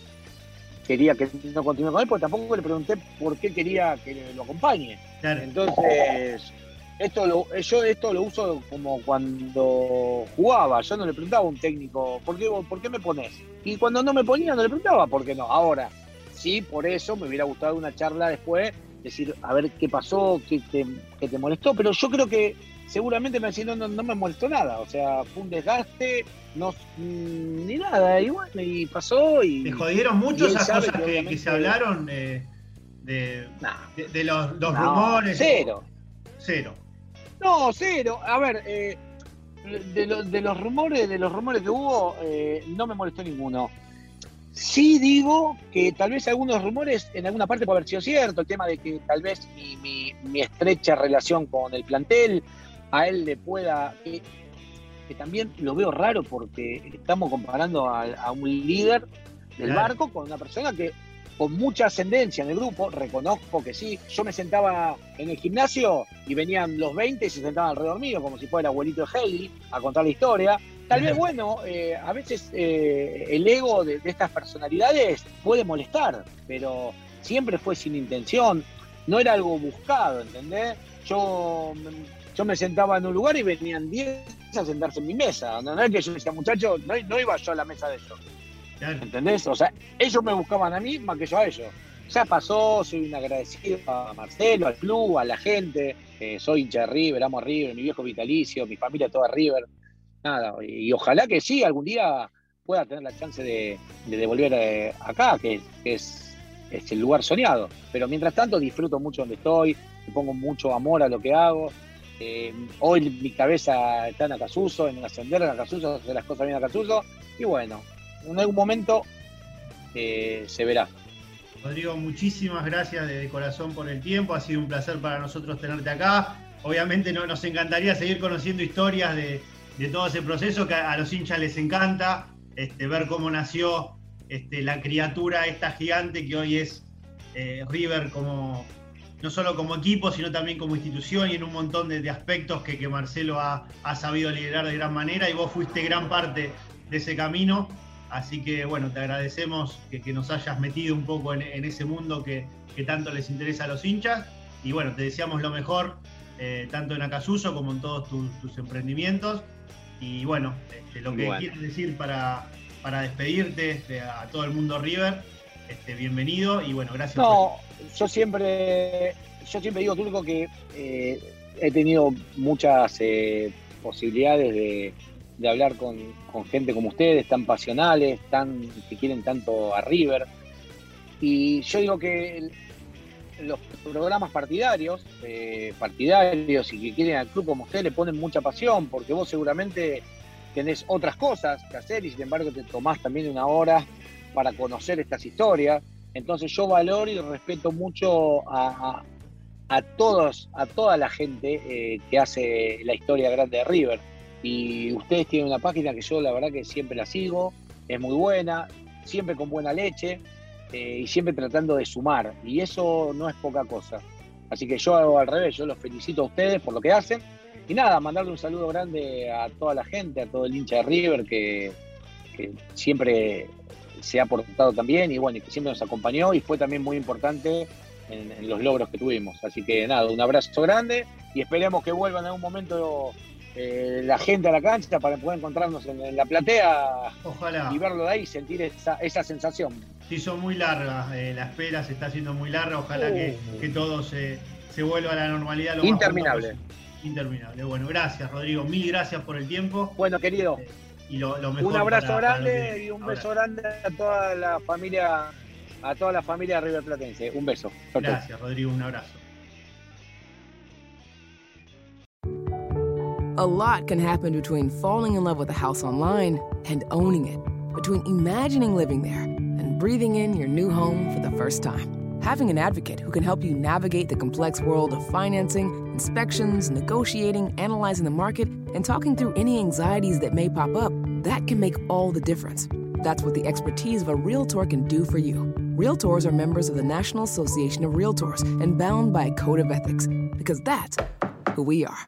quería que no continúe con él, porque tampoco le pregunté por qué quería que lo acompañe. Entonces, esto lo, yo esto lo uso como cuando jugaba. Yo no le preguntaba a un técnico, ¿por qué, ¿por qué me pones? Y cuando no me ponía, no le preguntaba, ¿por qué no? Ahora, sí, por eso me hubiera gustado una charla después, decir, a ver qué pasó, qué te, molestó. Pero yo creo que seguramente me decía, no, no, me molestó nada. O sea, fue un desgaste, no, mm, ni nada. Y bueno, y pasó. Y, ¿Te jodieron mucho esas cosas que, se hablaron? Eh, de, de, los, rumores. Cero. Cero. No, cero. A ver, eh, de, los rumores, de los rumores que hubo, eh, no me molestó ninguno. Sí digo que tal vez algunos rumores en alguna parte puede haber sido cierto, el tema de que tal vez mi, estrecha relación con el plantel a él le pueda... Que, también lo veo raro porque estamos comparando a, un líder del barco con una persona que con mucha ascendencia en el grupo, reconozco que sí. Yo me sentaba en el gimnasio y venían los 20 y se sentaban alrededor mío, como si fuera el abuelito de Haley, a contar la historia. Tal vez, [LAUGHS] bueno, eh, a veces eh, el ego de, estas personalidades puede molestar, pero siempre fue sin intención, no era algo buscado, ¿entendés? Yo, yo me sentaba en un lugar y venían 10 a sentarse en mi mesa. No, es que yo decía, muchachos, no, no iba yo a la mesa de ellos ¿Entendés? O sea, ellos me buscaban a mí más que yo a ellos. Ya pasó, soy un agradecido a Marcelo, al club, a la gente. Eh, soy hincha de River, amo a River, mi viejo vitalicio, mi familia toda River. Nada, y, ojalá que sí, algún día pueda tener la chance de, de, volver eh, acá, que, es, es, el lugar soñado. Pero mientras tanto disfruto mucho donde estoy, pongo mucho amor a lo que hago. Eh, hoy mi cabeza está en Acasuso, en ascender en Acasuso, hacer las cosas bien en Acasuso. Y bueno, en algún momento eh, se verá. Rodrigo, muchísimas gracias de, corazón por el tiempo. Ha sido un placer para nosotros tenerte acá. Obviamente no, nos encantaría seguir conociendo historias de, todo ese proceso que a, los hinchas les encanta, este, ver cómo nació este, la criatura esta gigante que hoy es eh, River como no solo como equipo, sino también como institución y en un montón de, aspectos que, Marcelo ha, ha, sabido liderar de gran manera y vos fuiste gran parte de ese camino. Así que bueno, te agradecemos que, nos hayas metido un poco en, ese mundo que, tanto les interesa a los hinchas. Y bueno, te deseamos lo mejor, eh, tanto en Acasuso como en todos tus, emprendimientos. Y bueno, este, lo que quieres decir para, para despedirte este, a todo el mundo River, este, bienvenido y bueno, gracias. No, yo siempre, yo siempre digo, Turco, que eh, he tenido muchas eh, posibilidades de de hablar con, gente como ustedes, tan pasionales, tan, que quieren tanto a River. Y yo digo que los programas partidarios, eh, partidarios y que quieren al club como usted le ponen mucha pasión, porque vos seguramente tenés otras cosas que hacer y sin embargo te tomás también una hora para conocer estas historias. Entonces yo valoro y respeto mucho a, todos, a toda la gente eh, que hace la historia grande de River. Y ustedes tienen una página que yo la verdad que siempre la sigo, es muy buena, siempre con buena leche eh, y siempre tratando de sumar. Y eso no es poca cosa. Así que yo hago al revés, yo los felicito a ustedes por lo que hacen. Y nada, mandarle un saludo grande a toda la gente, a todo el hincha de River que, siempre se ha portado también y bueno, que siempre nos acompañó y fue también muy importante en, los logros que tuvimos. Así que nada, un abrazo grande y esperemos que vuelvan en algún momento eh, la gente a la cancha para poder encontrarnos en, la platea Ojalá. y verlo de ahí, sentir esa, esa sensación. Se hizo muy larga, eh, la espera se está haciendo muy larga, ojalá que, uh. todo se, vuelva a la normalidad. Lo Interminable. Interminable. Bueno, gracias Rodrigo, mil gracias por el tiempo. Bueno, querido. Eh, y lo, un abrazo grande y un beso grande a toda la familia, a toda la familia River Platense. Un beso. Gracias, Rodrigo, un abrazo. A lot can happen between falling in love with a house online and owning it. Between imagining living there and breathing in your new home for the first time. Having an advocate who can help you navigate the complex world of financing, inspections, negotiating, analyzing the market, and talking through any anxieties that may pop up, that can make all the difference. That's what the expertise of a Realtor can do for you. Realtors are members of the National Association of Realtors and bound by a code of ethics, because that's who we are.